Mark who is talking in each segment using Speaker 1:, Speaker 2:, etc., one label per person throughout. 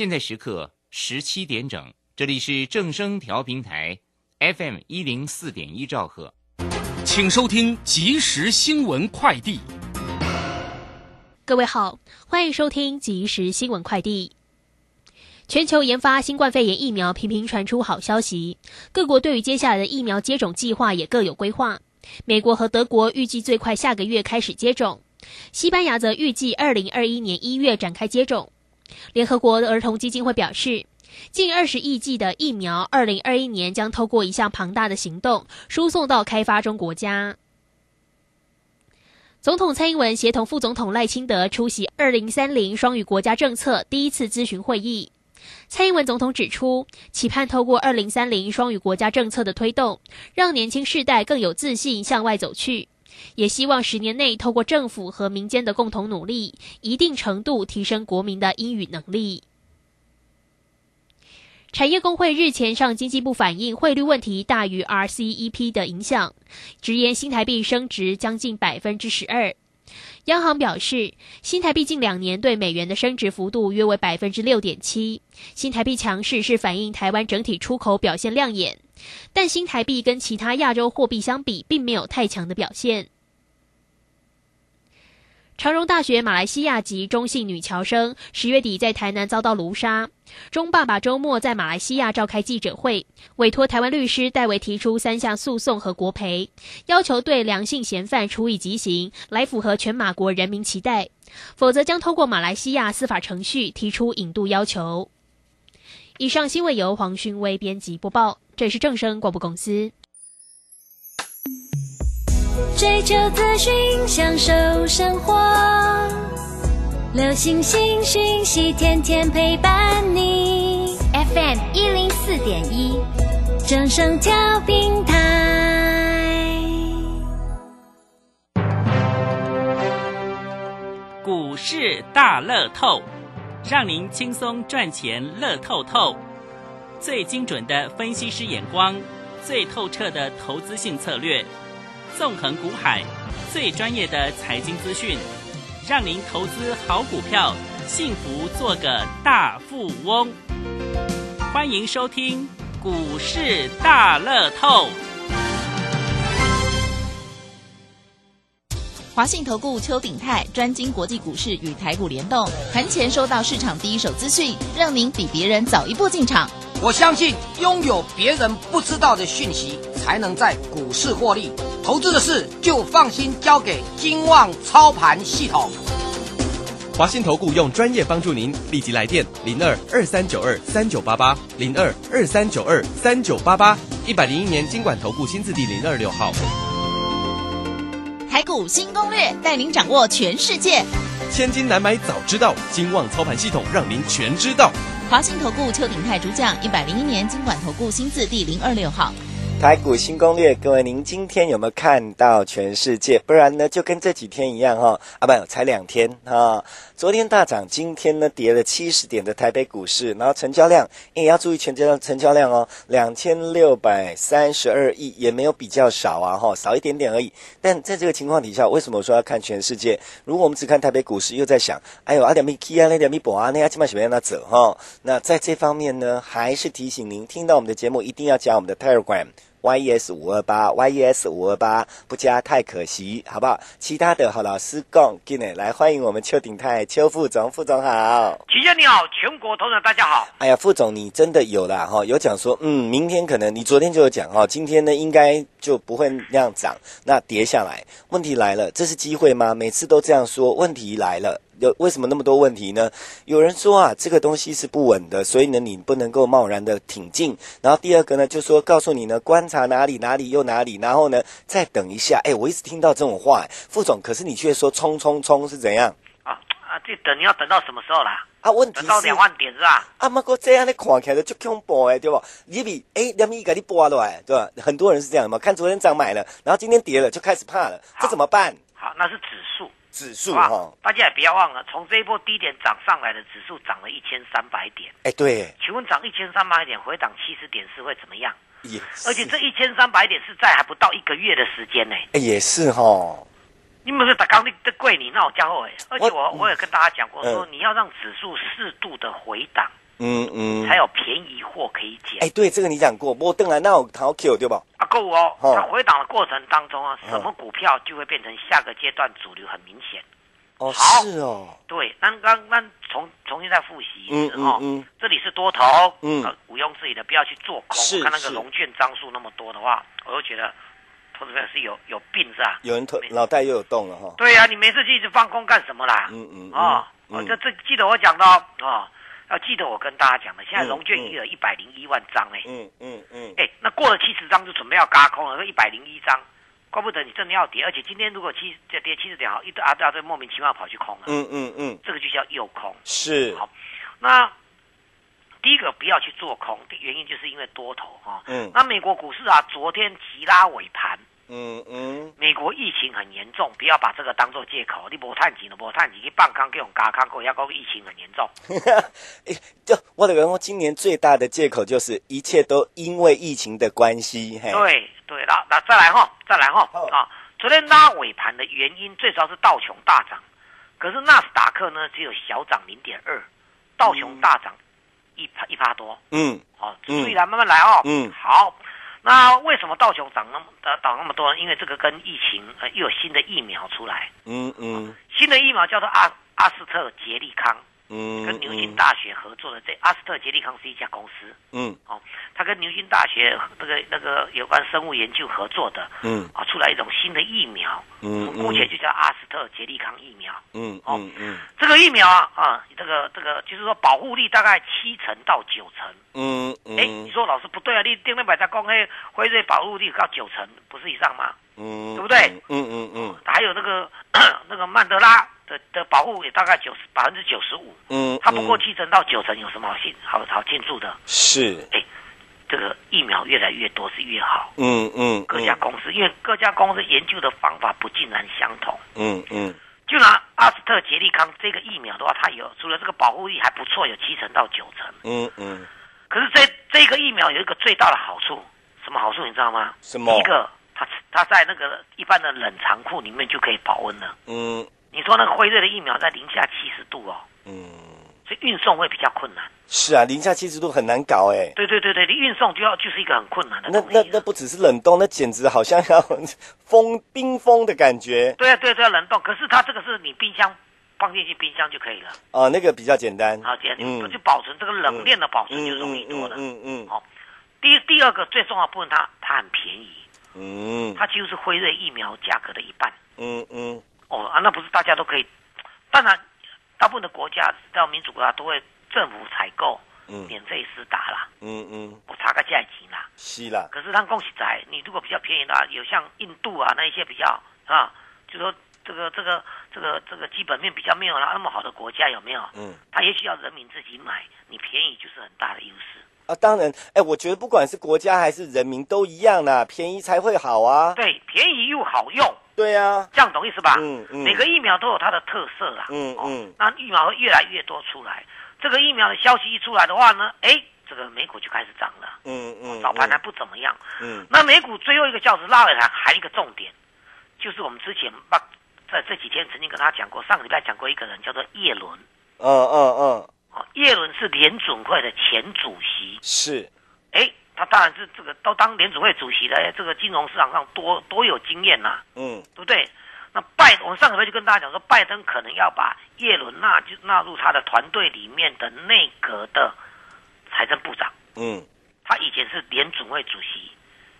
Speaker 1: 现在时刻十七点整，这里是正声调频台 FM 一零四点一兆赫，
Speaker 2: 请收听即时新闻快递。
Speaker 3: 各位好，欢迎收听即时新闻快递。全球研发新冠肺炎疫苗频频传出好消息，各国对于接下来的疫苗接种计划也各有规划。美国和德国预计最快下个月开始接种，西班牙则预计二零二一年一月展开接种。联合国儿童基金会表示，近二十亿剂的疫苗，二零二一年将透过一项庞大的行动输送到开发中国家。总统蔡英文协同副总统赖清德出席二零三零双语国家政策第一次咨询会议。蔡英文总统指出，期盼透过二零三零双语国家政策的推动，让年轻世代更有自信向外走去，也希望十年内透过政府和民间的共同努力，一定程度提升国民的英语能力。产业工会日前向经济部反映汇率问题大于 RCEP 的影响，直言新台币升值将近百分之十二。央行表示，新台币近两年对美元的升值幅度约为百分之六点七。新台币强势是反映台湾整体出口表现亮眼，但新台币跟其他亚洲货币相比，并没有太强的表现。长荣大学马来西亚籍中性女侨生十月底在台南遭到卢杀，中爸爸周末在马来西亚召开记者会，委托台湾律师代为提出三项诉讼和国赔，要求对良性嫌犯处以极刑，来符合全马国人民期待，否则将通过马来西亚司法程序提出引渡要求。以上新闻由黄勋威编辑播报，这是正声广播公司。
Speaker 4: 追求资讯，享受生活。流星星讯息，天天陪伴你。FM 一零四点一，正声调平台。
Speaker 5: 股市大乐透，让您轻松赚钱乐透透。最精准的分析师眼光，最透彻的投资性策略。纵横股海，最专业的财经资讯，让您投资好股票，幸福做个大富翁。欢迎收听股市大乐透。
Speaker 6: 华信投顾邱鼎泰专精国际股市与台股联动，盘前收到市场第一手资讯，让您比别人早一步进场。
Speaker 7: 我相信拥有别人不知道的讯息，才能在股市获利。投资的事就放心交给金旺操盘系统。
Speaker 8: 华信投顾用专业帮助您，立即来电零二二三九二三九八八零二二三九二三九八八一百零一年经管投顾新字第零二六号。
Speaker 6: 台股新攻略，带您掌握全世界。
Speaker 8: 千金难买早知道，金旺操盘系统让您全知道。
Speaker 6: 华信投顾邱鼎泰主讲，一百零一年经管投顾新字第零二六号。
Speaker 9: 台股新攻略，各位，您今天有没有看到全世界？不然呢，就跟这几天一样哈，啊，不，才两天啊。昨天大涨，今天呢跌了七十点的台北股市，然后成交量也要注意全交成交量哦，两千六百三十二亿，也没有比较少啊哈，少一点点而已。但在这个情况底下，为什么我说要看全世界？如果我们只看台北股市，又在想，哎呦，阿点米 K 啊，那点米博啊，那要起码什么样的走哈？那在这方面呢，还是提醒您，听到我们的节目一定要加我们的 Telegram。Yes 五二八，yes 五二八，不加太可惜，好不好？其他的好老师讲，进来来欢迎我们邱鼎泰邱副总，副总好。
Speaker 10: 齐先你好，全国同仁大家好。
Speaker 9: 哎呀，副总你真的有啦哈，有讲说，嗯，明天可能你昨天就有讲哈，今天呢应该就不会那样涨，那跌下来。问题来了，这是机会吗？每次都这样说，问题来了。有为什么那么多问题呢？有人说啊，这个东西是不稳的，所以呢，你不能够贸然的挺进。然后第二个呢，就说告诉你呢，观察哪里哪里又哪里，然后呢，再等一下。哎，我一直听到这种话，副总，可是你却说冲冲冲是怎样？
Speaker 10: 啊啊，这等你要等到什么时候啦？
Speaker 9: 啊，问题
Speaker 10: 是到两万点是吧？
Speaker 9: 啊，不过这样的看起来就恐怖哎，对不？你比哎，两米给你拨落来，对吧？很多人是这样的嘛，看昨天涨买了，然后今天跌了就开始怕了，这怎么办？
Speaker 10: 好，那是指数。
Speaker 9: 指数哈，
Speaker 10: 大家也不要忘了，从这一波低点涨上来的指数涨了一千三百点。
Speaker 9: 哎，对，
Speaker 10: 请问涨一千三百点，回档七十点是会怎么样？
Speaker 9: 也，
Speaker 10: 而且这一千三百点是在还不到一个月的时间呢。
Speaker 9: 哎，也是哈。
Speaker 10: 你们是打刚的的贵，你那我家伙哎。而且我我也跟大家讲过，说你要让指数适度的回档，
Speaker 9: 嗯嗯，
Speaker 10: 才有便宜货可以捡。
Speaker 9: 哎，对，这个你讲过，波邓来那有淘 Q 对吧？
Speaker 10: 啊，够哦。
Speaker 9: 哦
Speaker 10: 它回档的过程当中啊，什么股票就会变成下个阶段主流，很明显。
Speaker 9: 哦，是哦，
Speaker 10: 对，那那那重重新再复习一
Speaker 9: 嗯
Speaker 10: 次哦。
Speaker 9: 嗯嗯，
Speaker 10: 这里是多头，
Speaker 9: 嗯
Speaker 10: 呃毋庸置疑的，不要去做空。看那个
Speaker 9: 是
Speaker 10: 融券张数那么多的话，我就觉得投资者是有有病是吧？
Speaker 9: 有人头脑袋又有洞了哈。
Speaker 10: 对呀、你没事就一直放空干什么啦？
Speaker 9: 嗯嗯
Speaker 10: 哦，
Speaker 9: 嗯
Speaker 10: 哦，这这记得我讲的哦，哦，要记得我跟大家讲的，现在
Speaker 9: 嗯
Speaker 10: 融券余额一百零一万张哎，
Speaker 9: 嗯嗯嗯，
Speaker 10: 哎，那过了七十张就准备要嘎空了，那一百零一张，怪不得你真的要跌，而且今天如果七再跌七十点好，一大大堆莫名其妙跑去空了，
Speaker 9: 嗯嗯嗯，
Speaker 10: 这个就叫诱空。
Speaker 9: 是，
Speaker 10: 好那第一个不要去做空，原因就是因为多头哈。
Speaker 9: 嗯。
Speaker 10: 那美国股市啊，昨天急拉尾盘，
Speaker 9: 嗯嗯，
Speaker 10: 美国疫情很严重，不要把这个当做借口。你无探钱了，无探钱，去放空给我们加空，给要讲疫情很严重。
Speaker 9: 哎，就我的员工，今年最大的借口就是一切都因为疫情的关系，嘿，
Speaker 10: 对对，那那再来哈，再来哈
Speaker 9: 好
Speaker 10: 啊！昨天拉尾盘的原因，最主要是道琼大涨，可是纳斯达克呢只有小涨零点二，道琼大涨一趴一趴多。
Speaker 9: 嗯
Speaker 10: 好，
Speaker 9: 嗯
Speaker 10: 注意来，慢慢来哦。
Speaker 9: 嗯
Speaker 10: 好。那为什么道琼涨那么呃涨那么多？呢？因为这个跟疫情呃又有新的疫苗出来，
Speaker 9: 嗯嗯。
Speaker 10: 新的疫苗叫做阿阿斯特捷利康，
Speaker 9: 嗯，
Speaker 10: 跟牛津大学合作的。这阿斯特捷利康是一家公司，
Speaker 9: 嗯
Speaker 10: 哦，他跟牛津大学那个那个有关生物研究合作的，
Speaker 9: 嗯
Speaker 10: 啊，出来一种新的疫苗，
Speaker 9: 嗯
Speaker 10: 目前就叫阿斯特捷利康疫苗。
Speaker 9: 嗯嗯嗯
Speaker 10: 这个疫苗啊啊，这个这个就是说保护力大概七成到九成。
Speaker 9: 嗯
Speaker 10: 哎、你
Speaker 9: 嗯
Speaker 10: 说老师不对啊，你定那百家公黑辉瑞保护力到九成，不是以上吗？
Speaker 9: 嗯，
Speaker 10: 对不对
Speaker 9: 嗯嗯嗯
Speaker 10: 还有那个 那个曼德拉的的保护也大概九十百分之九十五，
Speaker 9: 嗯，
Speaker 10: 它不过
Speaker 9: 嗯
Speaker 10: 七成到九成，有什么好庆好好庆祝的？
Speaker 9: 是，
Speaker 10: 这个疫苗越来越多是越好。
Speaker 9: 嗯嗯，
Speaker 10: 各家公司，因为各家公司研究的方法不尽然相同。
Speaker 9: 嗯嗯
Speaker 10: 就拿阿斯特捷利康这个疫苗的话，它有除了这个保护力还不错，有七成到九成。
Speaker 9: 嗯嗯，
Speaker 10: 可是这这个疫苗有一个最大的好处，什么好处你知道吗？
Speaker 9: 什么
Speaker 10: 第一个，它它在那个一般的冷藏库里面就可以保温了。
Speaker 9: 嗯
Speaker 10: 你说那个辉瑞的疫苗在零下七十度哦，
Speaker 9: 嗯，
Speaker 10: 所以运送会比较困难。
Speaker 9: 是啊，零下七十度很难搞哎。
Speaker 10: 对对对对，你运送就要就是一个很困难的
Speaker 9: 那。那那不只是冷冻，那简直好像要 封冰封的感觉
Speaker 10: 对啊对啊对啊，冷冻。可是它这个是你冰箱放进去冰箱就可以了，
Speaker 9: 哦，那个比较简单。
Speaker 10: 好，简单
Speaker 9: 嗯
Speaker 10: 就就保存这个冷链的保存就容易多了。
Speaker 9: 嗯嗯
Speaker 10: 好第第二个最重要的部分，它它很便宜，
Speaker 9: 嗯
Speaker 10: 它几乎是辉瑞疫苗价格的一半。
Speaker 9: 嗯嗯
Speaker 10: 哦啊，那不是大家都可以？当然，大部分的国家到民主国家都会政府采购，
Speaker 9: 嗯
Speaker 10: 免费施打啦，
Speaker 9: 嗯嗯，
Speaker 10: 我查个价钱啦。
Speaker 9: 是啦，
Speaker 10: 可是他恭喜仔，你如果比较便宜的、啊，有像印度啊那一些比较啊，就说这个这个这个这个基本面比较没有那么好的国家有没有？
Speaker 9: 嗯
Speaker 10: 他也许要人民自己买，你便宜就是很大的优势。
Speaker 9: 啊，当然，哎，我觉得不管是国家还是人民都一样啦，便宜才会好啊。
Speaker 10: 对，便宜又好用，
Speaker 9: 对啊，
Speaker 10: 这样懂意思吧？
Speaker 9: 嗯嗯
Speaker 10: 每个疫苗都有它的特色啦。哦
Speaker 9: 嗯嗯
Speaker 10: 那疫苗会越来越多出来，这个疫苗的消息一出来的话呢，哎，这个美股就开始涨了。
Speaker 9: 嗯嗯，
Speaker 10: 早盘还不怎么样。
Speaker 9: 嗯
Speaker 10: 那美股最后一个教室拉尾盘还有一个重点，就是我们之前把在这几天曾经跟他讲过，上个礼拜讲过一个人叫做叶伦。
Speaker 9: 嗯嗯嗯，
Speaker 10: 哦，叶伦是联准会的前主席。
Speaker 9: 是，
Speaker 10: 哎，他当然是这个都当联准会主席的，哎这个金融市场上多多有经验呐、
Speaker 9: 嗯
Speaker 10: 对不对？那拜，我们上个月就跟大家讲说，拜登可能要把叶伦纳就纳入他的团队里面的内阁的财政部长。
Speaker 9: 嗯
Speaker 10: 他以前是联准会主席，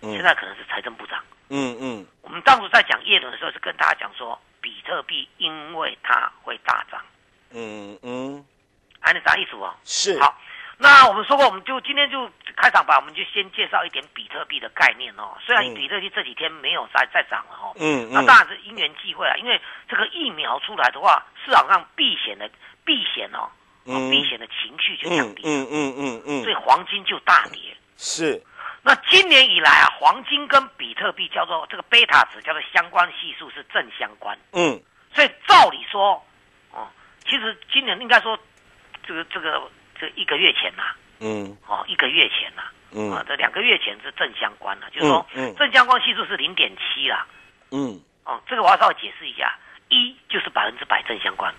Speaker 9: 嗯
Speaker 10: 现在可能是财政部长。
Speaker 9: 嗯嗯
Speaker 10: 我们当初在讲叶伦的时候，是跟大家讲说，比特币因为它会大涨，
Speaker 9: 嗯嗯，
Speaker 10: 按你啥意思哦？
Speaker 9: 是，
Speaker 10: 好，那我们说过，我们就今天就开场吧，我们就先介绍一点比特币的概念哦。虽然
Speaker 9: 嗯。
Speaker 10: 比特币这几天没有再再涨了哦，
Speaker 9: 嗯嗯。
Speaker 10: 那当然是因缘际会啊，因为这个疫苗出来的话，市场上避险的避险哦，避险的情绪就降低，
Speaker 9: 嗯嗯嗯嗯嗯，
Speaker 10: 所以黄金就大跌。
Speaker 9: 是，
Speaker 10: 那今年以来啊，黄金跟比特币叫做这个贝塔值叫做相关系数是正相关，
Speaker 9: 嗯。
Speaker 10: 所以照理说，哦，其实今年应该说，这个这个这一个月前呐、
Speaker 9: 嗯。
Speaker 10: 哦，一个月前呐、
Speaker 9: 嗯。
Speaker 10: 啊，这两个月前是正相关了，就是说
Speaker 9: 嗯。嗯
Speaker 10: 正相关系数是零点七啦，
Speaker 9: 嗯，
Speaker 10: 哦，这个我要稍微解释一下，一就是百分之百正相关，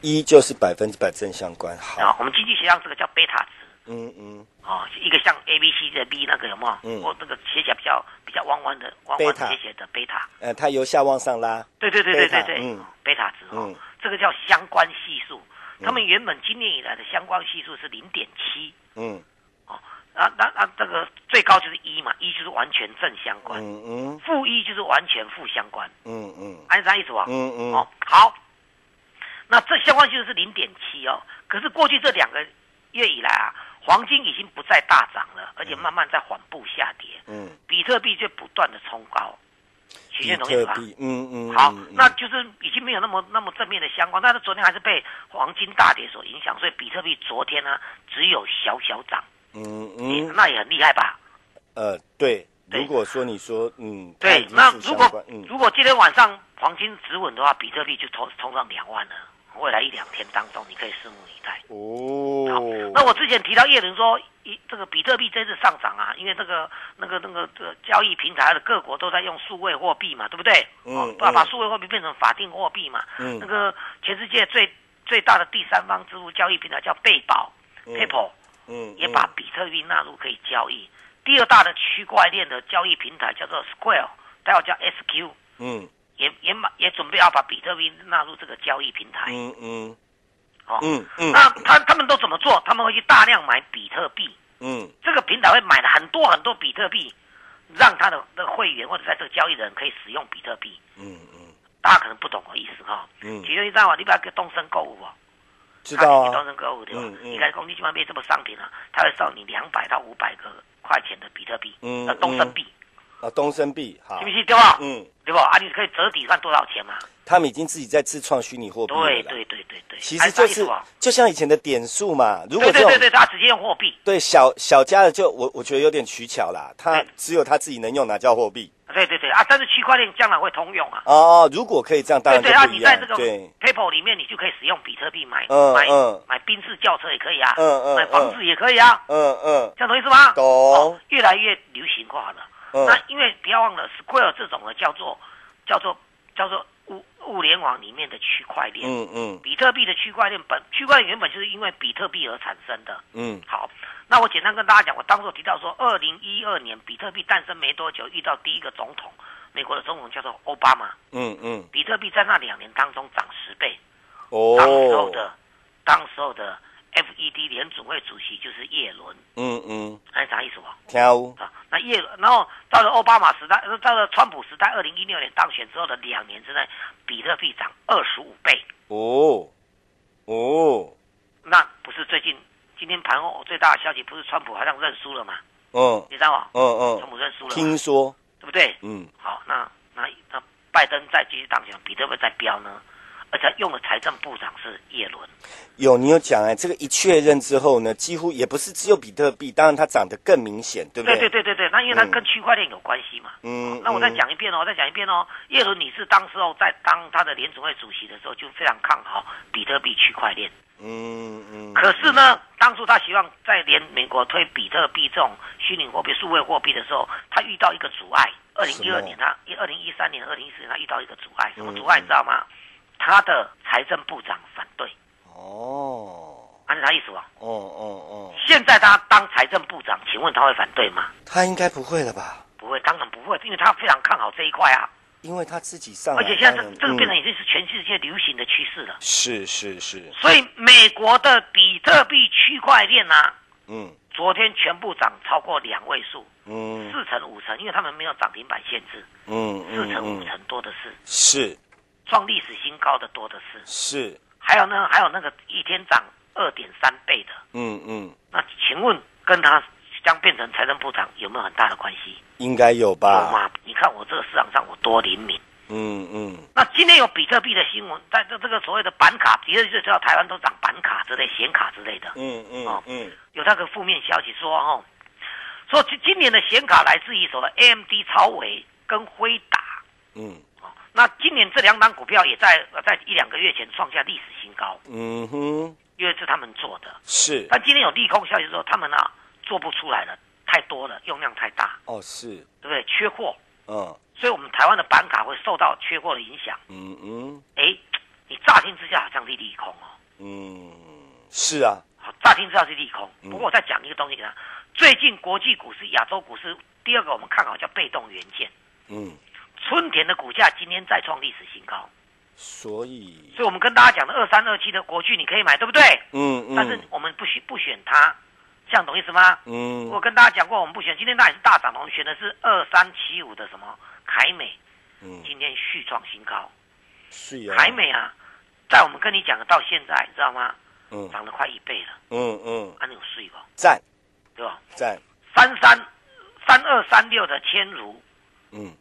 Speaker 9: 一就是百分之百正相关。好，
Speaker 10: 啊，我们经济学上这个叫贝塔值。
Speaker 9: 嗯嗯，
Speaker 10: 哦，一个像 A B C 的 B 那个有没有？
Speaker 9: 嗯。
Speaker 10: 或那个写起来比较比较弯弯的弯弯斜斜的贝塔。
Speaker 9: 呃，它由下往上拉。
Speaker 10: 对对对对对对，
Speaker 9: 贝塔嗯。
Speaker 10: 贝塔值哦，
Speaker 9: 嗯。
Speaker 10: 这个叫相关系数。他们原本今年以来的相关系数是零点七，
Speaker 9: 嗯。
Speaker 10: 啊，那那这个最高就是一嘛，一就是完全正相关，
Speaker 9: 嗯嗯。
Speaker 10: 负一就是完全负相关，
Speaker 9: 嗯嗯。
Speaker 10: 按啥意思吧？
Speaker 9: 嗯嗯。
Speaker 10: 哦，好，那这相关系数是零点七哦，可是过去这两个月以来啊，黄金已经不再大涨了，而且慢慢在缓步下跌，
Speaker 9: 嗯，
Speaker 10: 比特币却不断的冲高，曲
Speaker 9: 比
Speaker 10: 线同意思吧？
Speaker 9: 嗯嗯，
Speaker 10: 好
Speaker 9: 嗯，
Speaker 10: 那就是已经没有那么那么正面的相关，但是昨天还是被黄金大跌所影响，所以比特币昨天呢只有小小涨，
Speaker 9: 嗯嗯，
Speaker 10: 嗯那也很厉害吧？
Speaker 9: 呃，对。如果说你说，嗯，
Speaker 10: 对，那如果如果今天晚上黄金止稳的话，比特币就冲冲上两万了。未来一两天当中，你可以拭目以待。
Speaker 9: 哦，
Speaker 10: 那我之前提到叶伦说，一这个比特币这次上涨啊，因为这个那个那个这个交易平台的各国都在用数位货币嘛，对不对？
Speaker 9: 嗯
Speaker 10: 哦把把
Speaker 9: 嗯
Speaker 10: 数位货币变成法定货币嘛。
Speaker 9: 嗯
Speaker 10: 那个全世界最最大的第三方支付交易平台叫贝宝、
Speaker 9: 嗯
Speaker 10: PayPal，
Speaker 9: 嗯
Speaker 10: 也把比特币纳入可以交易。第二大的区块链的交易平台叫做 Square，待会叫 SQ，
Speaker 9: 嗯
Speaker 10: 也也买也准备要把比特币纳入这个交易平台。
Speaker 9: 嗯嗯
Speaker 10: 哦，
Speaker 9: 嗯嗯
Speaker 10: 那他他们都怎么做？他们会去大量买比特币，
Speaker 9: 嗯
Speaker 10: 这个平台会买了很多很多比特币，让他的的会员或者在这个交易的人可以使用比特币。
Speaker 9: 嗯嗯
Speaker 10: 大家可能不懂我意思哈。
Speaker 9: 嗯，
Speaker 10: 举例子嘛，你不要跟东升购物哦，
Speaker 9: 知道啊，
Speaker 10: 东升购物对吧？
Speaker 9: 嗯嗯
Speaker 10: 你看公司基本上卖这么商品啊，他会送你两百到五百个块钱的比特币，
Speaker 9: 嗯
Speaker 10: 那，东升币，
Speaker 9: 啊，东升币，好
Speaker 10: 是不，是对吧？
Speaker 9: 嗯，
Speaker 10: 对吧？啊，你可以折抵算多少钱嘛？
Speaker 9: 他们已经自己在自创虚拟货币了
Speaker 10: 对对对对对，
Speaker 9: 其实就是就像以前的点数嘛，如果
Speaker 10: 对对对对，他直接用货币。
Speaker 9: 对小小家的就我我觉得有点取巧啦，他只有他自己能用，哪叫货币？
Speaker 10: 对对对啊，但是区块链将来会通用啊。
Speaker 9: 哦，如果可以这样，当
Speaker 10: 对对啊，你在这。个
Speaker 9: 对
Speaker 10: ，PayPal 里面，你就可以使用比特币买买买宾士轿车也可以啊，
Speaker 9: 嗯嗯
Speaker 10: 买房子也可以啊，
Speaker 9: 嗯嗯
Speaker 10: 这样懂意思吗？
Speaker 9: 懂
Speaker 10: 哦越来越流行化了。
Speaker 9: 嗯
Speaker 10: 那因为不要忘了，Square 这种的叫做叫做叫做物物联网里面的区块链。
Speaker 9: 嗯嗯
Speaker 10: 比特币的区块链本区块链原本就是因为比特币而产生的。
Speaker 9: 嗯
Speaker 10: 好，那我简单跟大家讲，我当时提到说，二零一二年比特币诞生没多久，遇到第一个总统，美国的总统叫做奥巴马，
Speaker 9: 嗯嗯，
Speaker 10: 比特币在那两年当中涨十倍。哦当时候
Speaker 9: 哦，
Speaker 10: 的当时候的 FED 联准会主席就是耶伦，
Speaker 9: 嗯嗯，
Speaker 10: 哎，啥意思哦？
Speaker 9: 挑，
Speaker 10: 啊，那耶，然后到了奥巴马时代，呃到了川普时代，二零一六年当选之后的两年之内，比特币涨二十五倍。
Speaker 9: 哦哦，
Speaker 10: 那不是最近今天盘后最大的消息，不是川普好像认输了嘛？
Speaker 9: 嗯
Speaker 10: 你知道吗？
Speaker 9: 嗯嗯，
Speaker 10: 川普认输了嘛，
Speaker 9: 听说，
Speaker 10: 对不对？
Speaker 9: 嗯
Speaker 10: 好，那那那拜登再继续当选，比特币再飙呢？而且用的财政部长是耶伦，
Speaker 9: 有你有讲哎，这个一确认之后呢，几乎也不是只有比特币，当然它涨得更明显，对不
Speaker 10: 对
Speaker 9: 对
Speaker 10: 对对对对，那因为它
Speaker 9: 嗯
Speaker 10: 跟区块链有关系嘛。
Speaker 9: 嗯，
Speaker 10: 那我再
Speaker 9: 嗯
Speaker 10: 讲一遍哦，我再讲一遍哦。耶伦女士当时候在当她的联储会主席的时候，就非常看好比特币区块链。
Speaker 9: 嗯嗯，
Speaker 10: 可是呢，当初她希望在连美国推比特币这种虚拟货币、数位货币的时候，她遇到一个阻碍。二零一二年，她二零一三年、二零一四年，她遇到一个阻碍，什么阻碍？
Speaker 9: 嗯
Speaker 10: 你知道吗？她的财政部长反对，
Speaker 9: 哦
Speaker 10: 按照啥意思啊？
Speaker 9: 哦哦哦，
Speaker 10: 现在他当财政部长，请问他会反对吗？
Speaker 9: 他应该不会了吧？
Speaker 10: 不会，当然不会，因为他非常看好这一块啊。
Speaker 9: 因为他自己上，
Speaker 10: 而且现在这这个变成
Speaker 9: 嗯
Speaker 10: 已经是全世界流行的趋势了。
Speaker 9: 是是是，
Speaker 10: 所以美国的比特币区块链啊，
Speaker 9: 嗯
Speaker 10: 昨天全部涨超过两位数，
Speaker 9: 嗯
Speaker 10: 四成五成，因为他们没有涨停板限制，
Speaker 9: 嗯
Speaker 10: 四成五成多的是，
Speaker 9: 是
Speaker 10: 创历史新高的多的是。
Speaker 9: 是，
Speaker 10: 还有呢，还有那个一天涨二点三倍的，
Speaker 9: 嗯嗯，
Speaker 10: 那请问跟他将变成财政部长有没有很大的关系？
Speaker 9: 应该有
Speaker 10: 有
Speaker 9: 吧？
Speaker 10: 吗？你看我这个市场上我多灵敏。
Speaker 9: 嗯嗯
Speaker 10: 那今天有比特币的新闻，在这这个所谓的板卡，比如就知道台湾都涨板卡之类、显卡之类的。
Speaker 9: 嗯嗯
Speaker 10: 哦
Speaker 9: 嗯嗯
Speaker 10: 有那个负面消息说哦，说今今年的显卡来自于所谓 AMD 超维跟辉达
Speaker 9: 嗯
Speaker 10: 哦。那今年这两档股票也在呃在一两个月前创下历史新高，
Speaker 9: 嗯哼，
Speaker 10: 因为是他们做的。
Speaker 9: 是。
Speaker 10: 但今天有利空消息说他们啊做不出来了，太多了，用量太大，
Speaker 9: 哦是，
Speaker 10: 对不对？缺货，
Speaker 9: 嗯。
Speaker 10: 所以我们台湾的板卡会受到缺货的影响。
Speaker 9: 嗯嗯，
Speaker 10: 哎，你乍听之下好像是利空哦，
Speaker 9: 嗯，是啊，
Speaker 10: 好，乍听之下是利空。
Speaker 9: 嗯。
Speaker 10: 不过我再讲一个东西呢，最近国际股市、亚洲股市，第二个我们看好叫被动元件。
Speaker 9: 嗯，
Speaker 10: 春田的股价今天再创历史新高，
Speaker 9: 所以，
Speaker 10: 所以我们跟大家讲的二三二七的国巨你可以买，对不对？
Speaker 9: 嗯
Speaker 10: 但是
Speaker 9: 嗯
Speaker 10: 我们不选不选它，这样懂意思吗？
Speaker 9: 嗯
Speaker 10: 我跟大家讲过，我们不选，今天那也是大涨，我们选的是二三七五的什么凯美，
Speaker 9: 嗯，
Speaker 10: 今天续创新高。
Speaker 9: 是啊，
Speaker 10: 凯美啊，在我们跟你讲的到现在，你知道吗？
Speaker 9: 嗯
Speaker 10: 涨了快一倍了，
Speaker 9: 嗯嗯，
Speaker 10: 啊，你有睡不？
Speaker 9: 赞
Speaker 10: 对吧？
Speaker 9: 赞，
Speaker 10: 三三三二三六的千如
Speaker 9: 嗯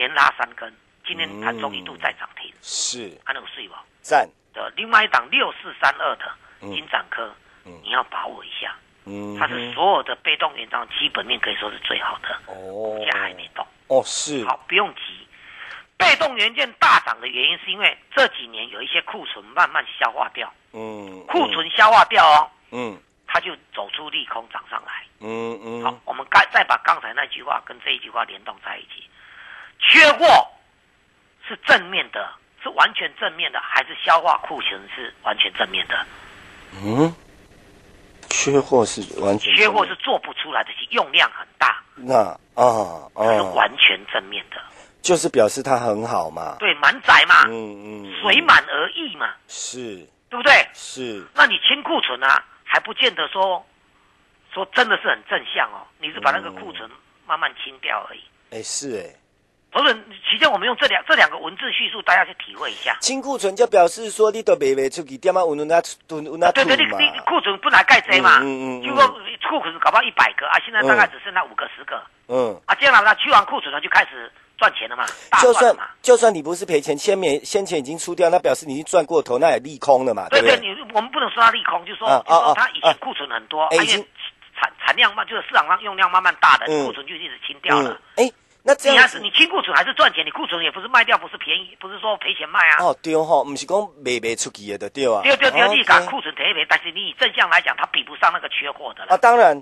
Speaker 10: 连拉三根，今天盘中一度再涨停，
Speaker 9: 是。
Speaker 10: 啊，那有睡不？
Speaker 9: 赞，
Speaker 10: 的，另外一档六四三二的
Speaker 9: 嗯。
Speaker 10: 金展科，
Speaker 9: 嗯。
Speaker 10: 你要把握一下，
Speaker 9: 嗯，
Speaker 10: 它是所有的被动元章基本面可以说是最好的，
Speaker 9: 哦。
Speaker 10: 股价还没动。
Speaker 9: 哦是，
Speaker 10: 好，不用急。被动元件大涨的原因是因为这几年有一些库存慢慢消化掉，
Speaker 9: 嗯，
Speaker 10: 库存消化掉哦，
Speaker 9: 嗯。
Speaker 10: 它就走出利空涨上来。
Speaker 9: 嗯嗯。
Speaker 10: 好，我们该再把刚才那句话跟这一句话联动在一起，缺货是正面的，是完全正面的，还是消化库存是完全正面的？
Speaker 9: 嗯，缺货是完全
Speaker 10: 缺货是做不出来的，是用量很大，
Speaker 9: 那啊
Speaker 10: 是
Speaker 9: 啊，
Speaker 10: 完全正面的。
Speaker 9: 就是表示它很好嘛，
Speaker 10: 对，满载嘛，
Speaker 9: 嗯嗯，
Speaker 10: 水满而溢嘛，
Speaker 9: 是。
Speaker 10: 对不对？
Speaker 9: 是，
Speaker 10: 那你清库存啊，还不见得说说真的是很正向哦，你是把那个库存慢慢清掉而已。
Speaker 9: 哎是哎，
Speaker 10: 同仁，期间我们用这两这两个文字叙述，大家去体会一下。
Speaker 9: 清库存就表示说你都卖卖出去，点啊，有那那吞有那吐
Speaker 10: 对对，你，你库存本来盖贼嘛，
Speaker 9: 嗯嗯嗯
Speaker 10: 结果库存搞不好一百个啊，现在大概只剩那五个十个
Speaker 9: 嗯。
Speaker 10: 啊，这样呢，去完库存呢就开始赚钱了嘛，大
Speaker 9: 就算
Speaker 10: 嘛。
Speaker 9: 就算你不是赔钱，先免先前已经出掉，那表示你已经赚过头，那也利空了嘛，
Speaker 10: 对对，你我们不能说它利空，就说
Speaker 9: 啊
Speaker 10: 就说
Speaker 9: 啊
Speaker 10: 它以前库存很多，
Speaker 9: 哎已经
Speaker 10: 啊因为产产量慢，就是市场上用量慢慢大的，
Speaker 9: 嗯
Speaker 10: 库存就一直清掉了。
Speaker 9: 嗯，哎，那这样子
Speaker 10: 你还是你清库存还是赚钱，你库存也不是卖掉，不是便宜，不是说赔钱卖啊。
Speaker 9: 哦对哦，不是讲卖卖出去的对对啊。
Speaker 10: 对对对，你
Speaker 9: OK
Speaker 10: 把库存赔一赔，但是你以正向来讲，它比不上那个缺货的了。
Speaker 9: 啊，当然，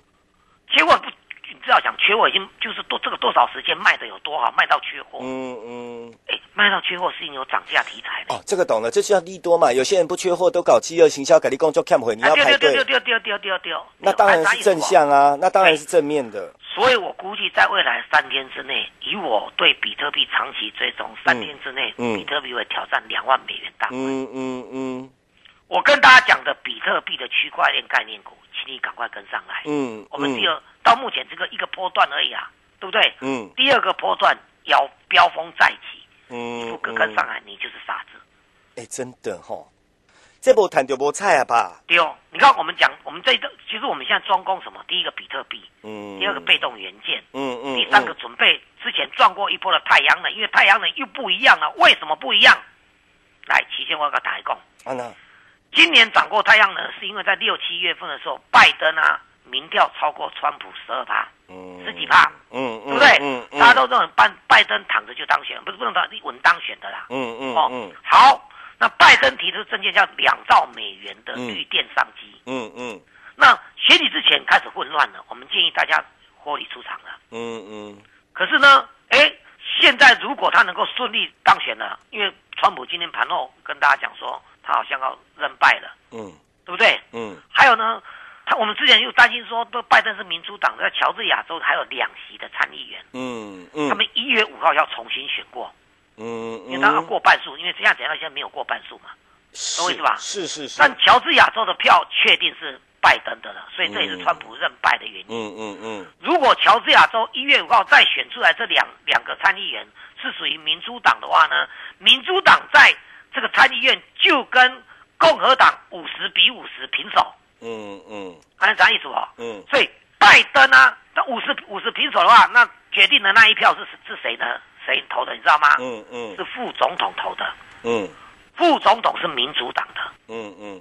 Speaker 10: 缺货不，你知道讲缺货已经就是多这个多少时间卖的有多好，卖到缺货。
Speaker 9: 嗯嗯，
Speaker 10: 哎，卖到缺货是因为有涨价题材的。
Speaker 9: 哦，这个懂了，这就叫利多嘛。有些人不缺货，都搞饥饿行销，给你工作看回，你要排队，
Speaker 10: 对对对对对对。
Speaker 9: 那当然是正向啊，那当然是正面的。
Speaker 10: 所以我估计在未来三天之内，以我对比特币长期追踪，三天之内，
Speaker 9: 嗯
Speaker 10: 比特币会挑战两万美元大。
Speaker 9: 嗯嗯嗯
Speaker 10: 我跟大家讲的比特币的区块链概念股，请你赶快跟上来。
Speaker 9: 嗯，
Speaker 10: 我们第二到目前这个一个波段而已啊，对不对？
Speaker 9: 嗯
Speaker 10: 第二个波段要飙风再起，
Speaker 9: 嗯
Speaker 10: 不跟跟上来，你就是傻子。
Speaker 9: 哎，真的吼，这波谈就无菜啊吧？
Speaker 10: 对哦，你看我们讲，我们这个其实我们现在专攻什么？第一个比特币，
Speaker 9: 嗯，
Speaker 10: 第二个被动元件，
Speaker 9: 嗯嗯，
Speaker 10: 第三个准备之前赚过一波的太阳能，因为太阳能又不一样了。为什么不一样？来，期先我要跟大家讲，
Speaker 9: 啊那
Speaker 10: 今年涨过太阳能，是因为在六七月份的时候，拜登啊民调超过川普十二趴，
Speaker 9: 嗯
Speaker 10: 十几趴，
Speaker 9: 嗯
Speaker 10: 对不对？
Speaker 9: 嗯嗯，
Speaker 10: 大家都认为拜拜登躺着就当选，不是不能当稳当选的啦。
Speaker 9: 嗯嗯
Speaker 10: 哦
Speaker 9: 嗯，
Speaker 10: 好，那拜登提出证件叫两兆美元的绿电商机。
Speaker 9: 嗯嗯
Speaker 10: 那选举之前开始混乱了，我们建议大家获利出场了。
Speaker 9: 嗯嗯
Speaker 10: 可是呢，哎，现在如果他能够顺利当选了，因为川普今天盘后跟大家讲说，他好像要认败了，
Speaker 9: 嗯
Speaker 10: 对不对？
Speaker 9: 嗯
Speaker 10: 还有呢，他我们之前又担心说，这拜登是民主党，在乔治亚州还有两席的参议员，
Speaker 9: 嗯嗯，
Speaker 10: 他们一月五号要重新选过，
Speaker 9: 嗯
Speaker 10: 因为他要过半数，因为这样怎样现在没有过半数嘛。懂我意思吧？
Speaker 9: 是是是，
Speaker 10: 但乔治亚州的票确定是拜登的了，所以这也是川普认败的原因。
Speaker 9: 嗯嗯嗯。
Speaker 10: 如果乔治亚州一月五号再选出来这两两个参议员是属于民主党的话呢，民主党在这个参议院就跟共和党五十比五十平手，
Speaker 9: 嗯嗯
Speaker 10: 看啥意思哦？
Speaker 9: 嗯
Speaker 10: 所以拜登呢，那五十五十平手的话，那决定的那一票是是谁呢？谁投的？你知道吗？
Speaker 9: 嗯嗯
Speaker 10: 是副总统投的，
Speaker 9: 嗯
Speaker 10: 副总统是民主党的。
Speaker 9: 嗯嗯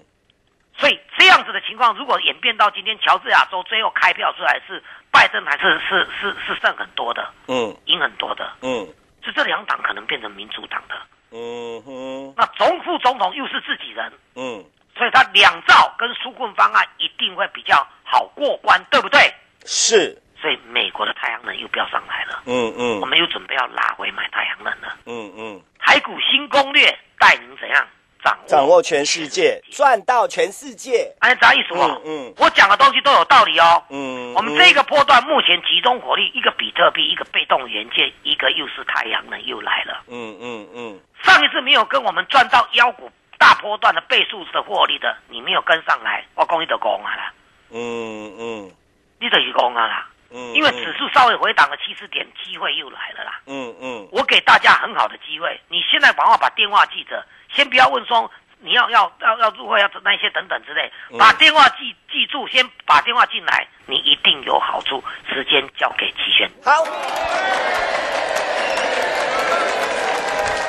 Speaker 10: 所以这样子的情况，如果演变到今天乔治亚州最后开票出来是拜登还是是是是胜很多的，
Speaker 9: 嗯
Speaker 10: 赢很多的，
Speaker 9: 嗯
Speaker 10: 是这两党可能变成民主党的。
Speaker 9: 嗯哼
Speaker 10: 那总副总统又是自己人，
Speaker 9: 嗯，
Speaker 10: 所以他两兆困方案一定会比较好过关，对不对？
Speaker 9: 是，
Speaker 10: 所以美国的太阳能又飙上来了，
Speaker 9: 嗯嗯
Speaker 10: 我们又准备要拉回买太阳能了。
Speaker 9: 嗯嗯
Speaker 10: 台股新攻略带您怎样掌握
Speaker 9: 掌握全世界，赚到全世界。
Speaker 10: 哎，啥意思哦？
Speaker 9: 嗯嗯
Speaker 10: 我讲的东西都有道理哦。
Speaker 9: 嗯，
Speaker 10: 我们这个波段目前集中火力，一个比特币，一个被动元件，一个又是太阳能又来了。
Speaker 9: 嗯嗯嗯
Speaker 10: 上一次没有跟我们赚到腰股大波段的倍数的获利的，你没有跟上来，我讲你就讲啊啦，
Speaker 9: 嗯嗯
Speaker 10: 你就是讲啊啦。
Speaker 9: 嗯，
Speaker 10: 因为指数稍微回档了七十点，机会又来了啦。
Speaker 9: 嗯嗯
Speaker 10: 我给大家很好的机会，你现在赶快把电话记着，先不要问说你要要要要入会要那些等等之类，
Speaker 9: 嗯
Speaker 10: 把电话记记住，先把电话进来，你一定有好处。时间交给齐轩。
Speaker 9: 好。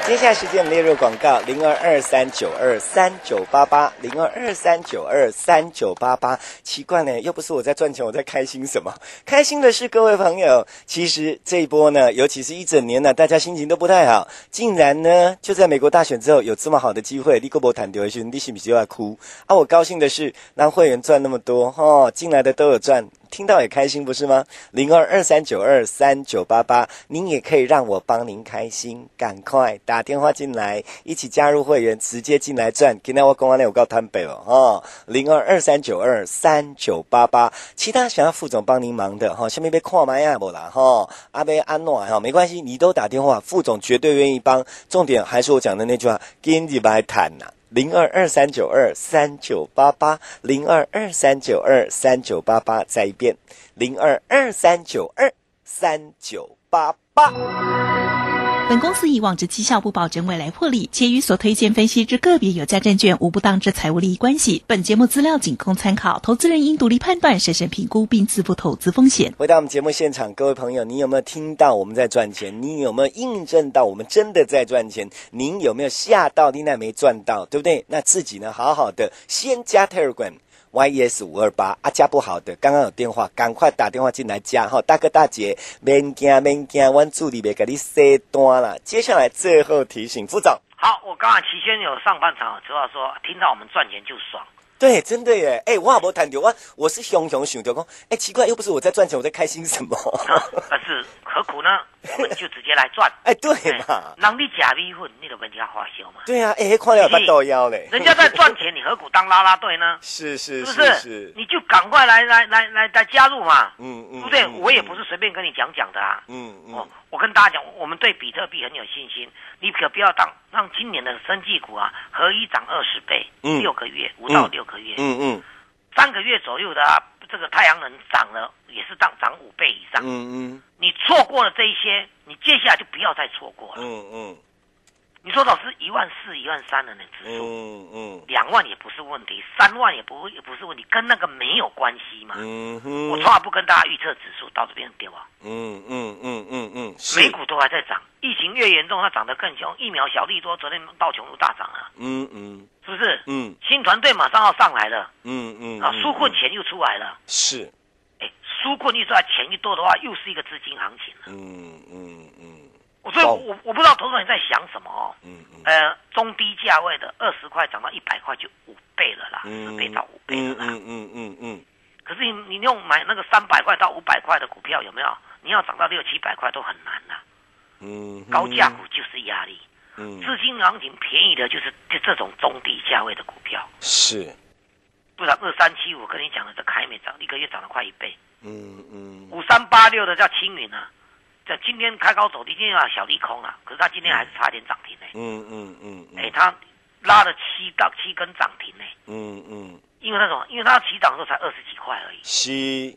Speaker 9: 接下来时间我们列入广告：零二二三九二三九八八，零二二三九二三九八八。奇怪呢，又不是我在赚钱，我在开心什么？开心的是各位朋友，其实这一波呢，尤其是一整年呢，大家心情都不太好，竟然呢，就在美国大选之后有这么好的机会，立刻波谈丢回去，你是不是就要哭？啊，我高兴的是，让会员赚那么多，哦，进来的都有赚。听到也开心，不是吗？零二二三九二三九八八，您也可以让我帮您开心，赶快打电话进来，一起加入会员，直接进来赚。今天我公安内有告摊北了，哈，零二二三九二三九八八。其他想要副总帮您忙的哈，下面被看麦呀不啦哈，阿贝安诺哈，没关系，你都打电话，副总绝对愿意帮。重点还是我讲的那句话，跟你来谈呐。零二二三九二三九八八，零二二三九二三九八八，再一遍，零二二三九二三九八八。
Speaker 11: 本公司以往之绩效不保证未来获利，且与所推荐分析之个别有价证券无不当之财务利益关系。本节目资料仅供参考，投资人应独立判断、审慎评估并自负投资风险。
Speaker 9: 回到我们节目现场，各位朋友，你有没有听到我们在赚钱？你有没有印证到我们真的在赚钱？您有没有吓到？你那没赚到，对不对？那自己呢，好好的先加 Telegram。YES 五二八啊，加不好的，刚刚有电话，赶快打电话进来加哈，大哥大姐，免惊免惊，我助理别给你塞单了。接下来最后提醒副总，
Speaker 10: 好，我刚才齐轩有上半场主要说，听到我们赚钱就爽。
Speaker 9: 对，真的耶！哎，我也没谈到，我我是熊熊想到讲，哎，奇怪，又不是我在赚钱，我在开心什么？
Speaker 10: 但 是何苦呢？我们就直接来赚。
Speaker 9: 哎，对嘛？
Speaker 10: 让你假逼混，你都跟人家花销嘛。
Speaker 9: 对啊，哎，看了把豆腰嘞。
Speaker 10: 人家在赚钱，你何苦当啦啦队呢？
Speaker 9: 是是
Speaker 10: 是不是？你就赶快来来来来来加入嘛。
Speaker 9: 嗯嗯，
Speaker 10: 对不对？我也不是随便跟你讲讲的啊。
Speaker 9: 嗯嗯。
Speaker 10: 哦，我跟大家讲，我们对比特币很有信心，你可不要当让今年的生技股啊，合一涨二十倍，六个月，五到六个月。
Speaker 9: 嗯嗯。
Speaker 10: 三个月左右的、啊、这个太阳能涨了，也是涨涨五倍以上。
Speaker 9: 嗯嗯，
Speaker 10: 你错过了这一些，你接下来就不要再错过了。
Speaker 9: 嗯嗯，
Speaker 10: 你说老师一万四、一万三的那指数，
Speaker 9: 嗯嗯，
Speaker 10: 两万也不是问题，三万也不也不是问题，跟那个没有关系嘛。
Speaker 9: 嗯哼，
Speaker 10: 我从来不跟大家预测指数到这边对吧？
Speaker 9: 嗯嗯嗯嗯嗯，
Speaker 10: 美股都还在涨，疫情越严重，它涨得更凶。疫苗小利多，昨天道琼斯大涨啊。
Speaker 9: 嗯嗯，
Speaker 10: 是不是？
Speaker 9: 嗯，
Speaker 10: 新团队马上要上来了。
Speaker 9: 嗯嗯，
Speaker 10: 啊，纾困钱又出来了。
Speaker 9: 是，
Speaker 10: 哎，纾困一出来，钱一多的话，又是一个资金行情了。
Speaker 9: 嗯嗯嗯。
Speaker 10: 所以我我不知道投资人在想什么哦。
Speaker 9: 嗯嗯。
Speaker 10: 呃，中低价位的二十块涨到一百块就五倍了啦，四倍到五倍了啦。
Speaker 9: 嗯嗯嗯嗯。
Speaker 10: 可是你你用买那个三百块到五百块的股票有没有？你要涨到六七百块都很难呐。
Speaker 9: 嗯。
Speaker 10: 高价股就是压力。
Speaker 9: 嗯。
Speaker 10: 资金行情便宜的就是就这种中低价位的股票。
Speaker 9: 是。
Speaker 10: 不然二三七五跟你讲的这凯美涨一个月涨了快一倍。
Speaker 9: 嗯嗯。
Speaker 10: 五三八六的叫青云啊。这今天开高走低，今天啊小利空啊，可是它今天还是差点涨停呢。
Speaker 9: 嗯嗯嗯。
Speaker 10: 哎，它拉了七到七根涨停呢。
Speaker 9: 嗯嗯。
Speaker 10: 因为那种，因为它起涨的时候才二十几块而已。
Speaker 9: 是。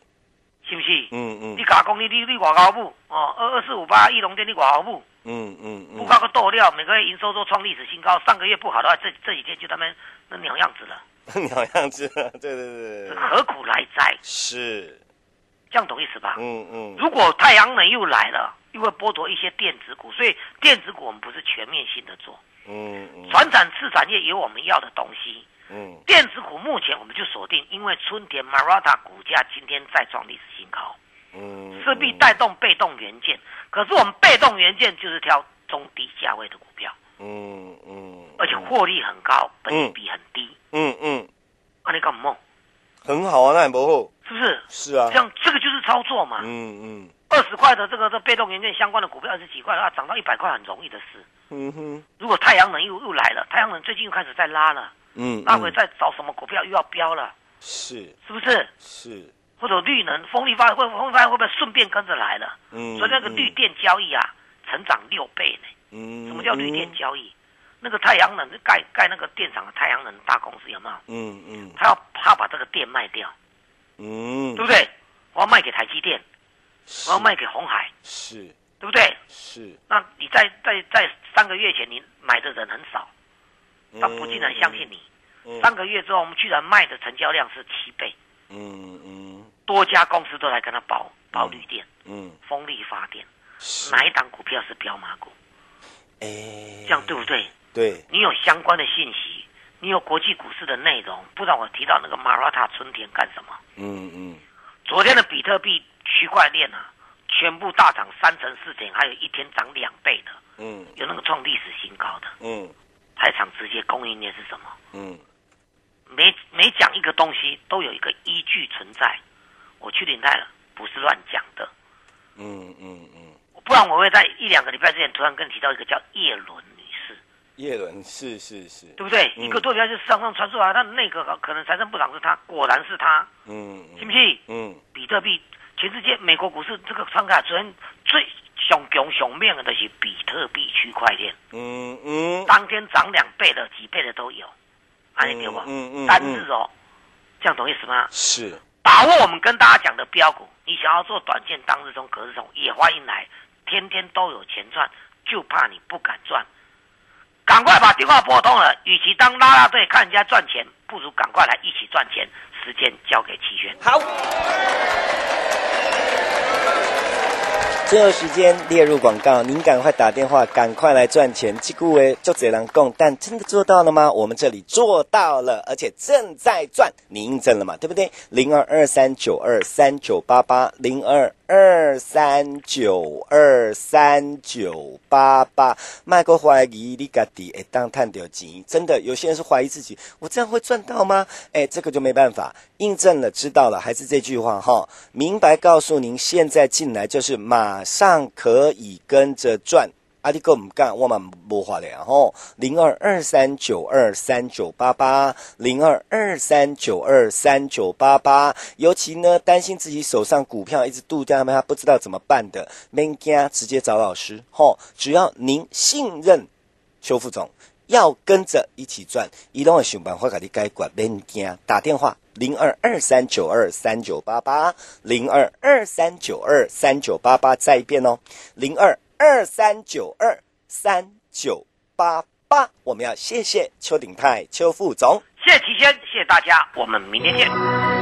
Speaker 10: 是不是？
Speaker 9: 嗯嗯。
Speaker 10: 你加工你你你外高不？哦，二二四五八翼龙店你外高不？
Speaker 9: 嗯嗯嗯。
Speaker 10: 不靠个豆料，每个月营收都创历史新高。上个月不好的话，这这几天就他们那鸟样子了。
Speaker 9: 鸟样子，了对对对。
Speaker 10: 何苦来哉？
Speaker 9: 是。
Speaker 10: 这样懂意思吧？
Speaker 9: 嗯嗯。
Speaker 10: 如果太阳能又来了，又会剥夺一些电子股，所以电子股我们不是全面性的做。
Speaker 9: 嗯嗯。
Speaker 10: 船产次产业有我们要的东西。
Speaker 9: 嗯。
Speaker 10: 电子股目前我们就锁定，因为春田 Marata 股价今天再创历史新高。
Speaker 9: 嗯。
Speaker 10: 势必带动被动元件，可是我们被动元件就是挑中低价位的股票。
Speaker 9: 嗯嗯。
Speaker 10: 而且获利很高，本益比很低。
Speaker 9: 嗯嗯。
Speaker 10: 啊，你干嘛？
Speaker 9: 很好啊，那也不好。
Speaker 10: 是不是？
Speaker 9: 是啊。
Speaker 10: 这样这个就是操作嘛。
Speaker 9: 嗯嗯。
Speaker 10: 二十块的这个这被动元件相关的股票，二十几块的话涨到一百块很容易的事。
Speaker 9: 嗯哼，
Speaker 10: 如果太阳能又又来了，太阳能最近又开始在拉了，
Speaker 9: 嗯，
Speaker 10: 那会再找什么股票又要飙了，
Speaker 9: 是
Speaker 10: 是不是？
Speaker 9: 是，
Speaker 10: 或者绿能、风力发会风力发电会不会顺便跟着来了？
Speaker 9: 嗯，
Speaker 10: 所以那个绿电交易啊，成长六倍呢。
Speaker 9: 嗯，
Speaker 10: 什么叫绿电交易？那个太阳能盖盖那个电厂的太阳能大公司有没有？
Speaker 9: 嗯嗯
Speaker 10: 他要怕把这个电卖掉，
Speaker 9: 嗯，
Speaker 10: 对不对？我要卖给台积电，我要卖给红海，
Speaker 9: 是。
Speaker 10: 对不对？
Speaker 9: 是，
Speaker 10: 那你在在在三个月前你买的人很少，他不竟然相信你。
Speaker 9: 嗯。
Speaker 10: 三个月之后，我们居然卖的成交量是七倍，
Speaker 9: 嗯嗯。
Speaker 10: 多家公司都来跟他保保绿电、
Speaker 9: 嗯，
Speaker 10: 风力发电，哪一档股票是标马股？
Speaker 9: 哎，
Speaker 10: 这样对不对？
Speaker 9: 对，
Speaker 10: 你有相关的信息，你有国际股市的内容，不然我提到那个马拉塔春天干什么？
Speaker 9: 嗯嗯
Speaker 10: 昨天的比特币区块链啊，全部大涨三成四成，还有一天涨两倍的，
Speaker 9: 嗯
Speaker 10: 有那个创历史新高的。
Speaker 9: 嗯
Speaker 10: 台厂直接供应链是什么？
Speaker 9: 嗯
Speaker 10: 每每讲一个东西都有一个依据存在。我去领泰了，不是乱讲的，
Speaker 9: 嗯嗯嗯，
Speaker 10: 不然我会在一两个礼拜之前突然跟你提到一个叫叶伦
Speaker 9: 叶伦是是是，
Speaker 10: 对不对？
Speaker 9: 嗯
Speaker 10: 一个多礼拜就上上传出来，他那个可能财政部长是他，果然是他，
Speaker 9: 嗯，
Speaker 10: 信不信？
Speaker 9: 嗯
Speaker 10: 比特币，全世界美国股市这个创下昨天最上强上面的就是比特币区块链，
Speaker 9: 嗯嗯，
Speaker 10: 当天涨两倍的、几倍的都有，安利对吧？
Speaker 9: 嗯嗯，
Speaker 10: 单日哦，这样懂意思吗？
Speaker 9: 是，
Speaker 10: 把握我们跟大家讲的标股，你想要做短线、当日冲、隔日冲，也欢迎来，天天都有钱赚，就怕你不敢赚。赶快把电话拨通了，与其当拉拉队看人家赚钱，不如赶快来一起赚钱。时间交给齐轩。
Speaker 9: 好。最后时间列入广告，您赶快打电话，赶快来赚钱。这顾为就这样供，但真的做到了吗？我们这里做到了，而且正在赚。你印证了嘛？对不对？零二二三九二三九八八，零二二三九二三九八八。卖个怀疑你家己会当探到钱，真的有些人是怀疑自己，我这样会赚到吗？哎，这个就没办法。印证了，知道了，还是这句话哈，明白告诉您，现在进来就是马上可以跟着赚。阿弟哥唔干，我们不话了吼。零二二三九二三九八八，零二二三九二三九八八。尤其呢，担心自己手上股票一直度掉，他不知道怎么办的，免惊，直接找老师吼。只要您信任邱副总。要跟着一起赚，移动会想办法给你解决，免惊。打电话零二二三九二三九八八，零二二三九二三九八八，再一遍哦，零二二三九二三九八八。我们要谢谢邱鼎泰邱副总，
Speaker 10: 谢谢齐轩，谢谢大家，我们明天见。